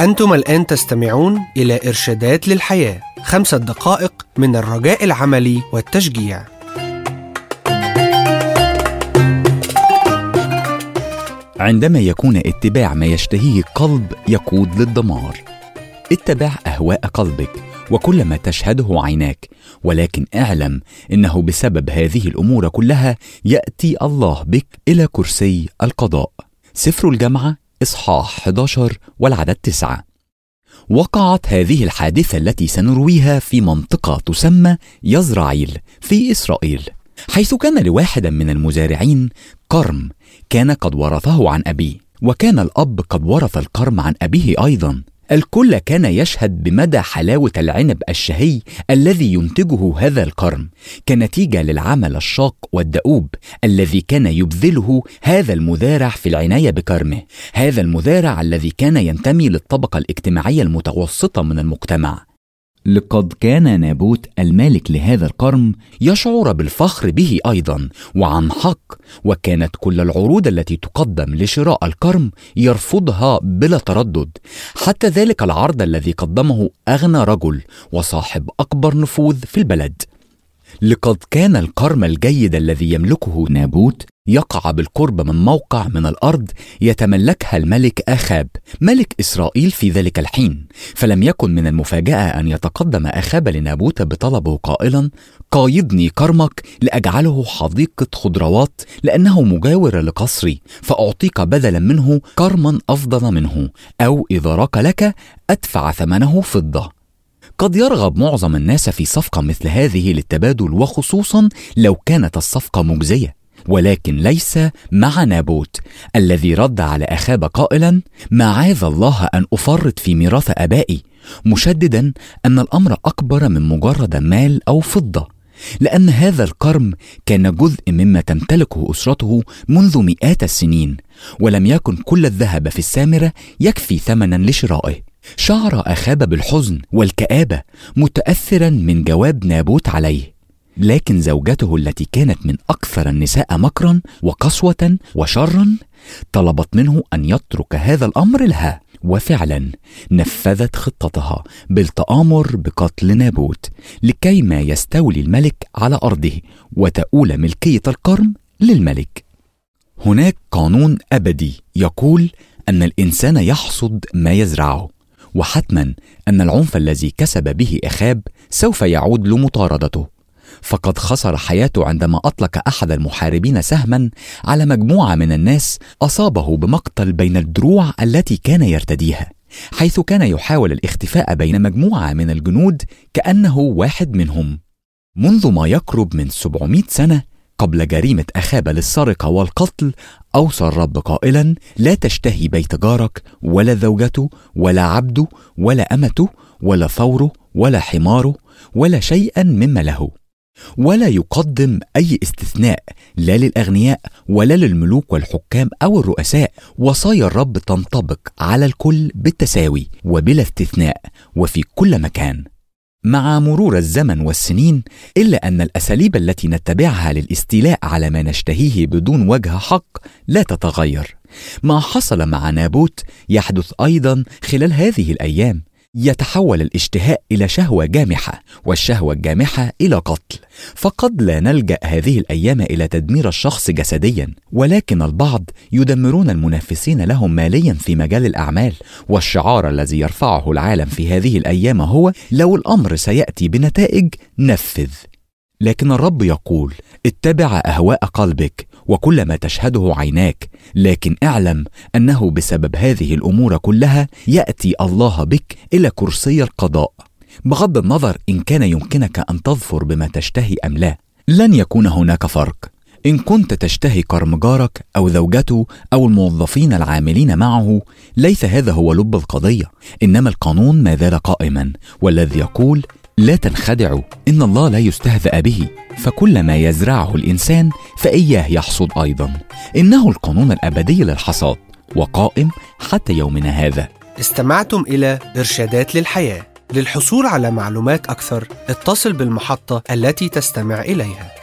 أنتم الآن تستمعون إلى إرشادات للحياة خمسة دقائق من الرجاء العملي والتشجيع. عندما يكون اتباع ما يشتهيه القلب يقود للدمار. اتبع أهواء قلبك وكل ما تشهده عيناك ولكن اعلم إنه بسبب هذه الأمور كلها يأتي الله بك إلى كرسي القضاء. سفر الجامعة إصحاح 11 والعدد 9 وقعت هذه الحادثة التي سنرويها في منطقة تسمى يزرعيل في إسرائيل حيث كان لواحد من المزارعين كرم كان قد ورثه عن أبيه وكان الأب قد ورث الكرم عن أبيه أيضا. الكل كان يشهد بمدى حلاوة العنب الشهي الذي ينتجه هذا الكرم كنتيجة للعمل الشاق والدؤوب الذي كان يبذله هذا المزارع في العناية بكرمه هذا المزارع الذي كان ينتمي للطبقة الاجتماعية المتوسطة من المجتمع. لقد كان نابوت المالك لهذا القرم يشعر بالفخر به أيضا وعن حق وكانت كل العروض التي تقدم لشراء الكرم يرفضها بلا تردد. حتى ذلك العرض الذي قدمه أغنى رجل وصاحب أكبر نفوذ في البلد. لقد كان الكرم الجيد الذي يملكه نابوت يقع بالقرب من موقع من الأرض يتملكها الملك أخاب ملك إسرائيل في ذلك الحين. فلم يكن من المفاجأة أن يتقدم أخاب لنابوت بطلبه قائلا قايضني كرمك لأجعله حديقة خضروات لأنه مجاور لقصري فأعطيك بدلا منه كرما أفضل منه أو إذا راك لك أدفع ثمنه فضة. قد يرغب معظم الناس في صفقة مثل هذه للتبادل وخصوصا لو كانت الصفقة مجزية. ولكن ليس مع نابوت الذي رد على أخاب قائلا معاذ الله أن أفرط في ميراث آبائي؟ مشددا أن الأمر أكبر من مجرد مال أو فضة لأن هذا الكرم كان جزء مما تمتلكه أسرته منذ مئات السنين ولم يكن كل الذهب في السامره يكفي ثمنا لشرائه. شعر أخاب بالحزن والكآبة متاثرا من جواب نابوت عليه. لكن زوجته التي كانت من أكثر النساء مكرا وقسوة وشرا طلبت منه أن يترك هذا الأمر لها وفعلا نفذت خطتها بالتآمر بقتل نابوت لكي ما يستولي الملك على أرضه وتؤول ملكية القرم للملك. هناك قانون أبدي يقول أن الإنسان يحصد ما يزرعه وحتما أن العنف الذي كسب به إخاب سوف يعود لمطاردته. فقد خسر حياته عندما أطلق أحد المحاربين سهما على مجموعة من الناس أصابه بمقتل بين الدروع التي كان يرتديها حيث كان يحاول الاختفاء بين مجموعة من الجنود كأنه واحد منهم. منذ ما يقرب من 700 سنة قبل جريمة أخاب للسرقة والقتل أوصى الرب قائلا لا تشتهي بيت جارك ولا زوجته ولا عبده ولا أمته ولا ثوره ولا حماره ولا شيئا مما له. ولا يقدم أي استثناء لا للأغنياء ولا للملوك والحكام أو الرؤساء. وصايا الرب تنطبق على الكل بالتساوي وبلا استثناء وفي كل مكان. مع مرور الزمن والسنين إلا أن الأساليب التي نتبعها للاستيلاء على ما نشتهيه بدون وجه حق لا تتغير. ما حصل مع نابوت يحدث أيضا خلال هذه الأيام. يتحول الاشتهاء إلى شهوة جامحة والشهوة الجامحة إلى قتل. فقد لا نلجأ هذه الأيام إلى تدمير الشخص جسديا ولكن البعض يدمرون المنافسين لهم ماليا في مجال الأعمال. والشعار الذي يرفعه العالم في هذه الأيام هو لو الأمر سيأتي بنتائج نفذ. لكن الرب يقول اتبع أهواء قلبك وكل ما تشهده عيناك لكن اعلم أنه بسبب هذه الأمور كلها يأتي الله بك إلى كرسي القضاء. بغض النظر إن كان يمكنك أن تظفر بما تشتهي أم لا لن يكون هناك فرق. إن كنت تشتهي كرم جارك أو زوجته أو الموظفين العاملين معه ليس هذا هو لب القضية إنما القانون ما زال قائما والذي يقول لا تنخدعوا إن الله لا يستهزأ به. فكل ما يزرعه الإنسان فإياه يحصد أيضا. إنه القانون الأبدي للحصاد وقائم حتى يومنا هذا. استمعتم إلى إرشادات للحياة. للحصول على معلومات أكثر اتصل بالمحطة التي تستمع إليها.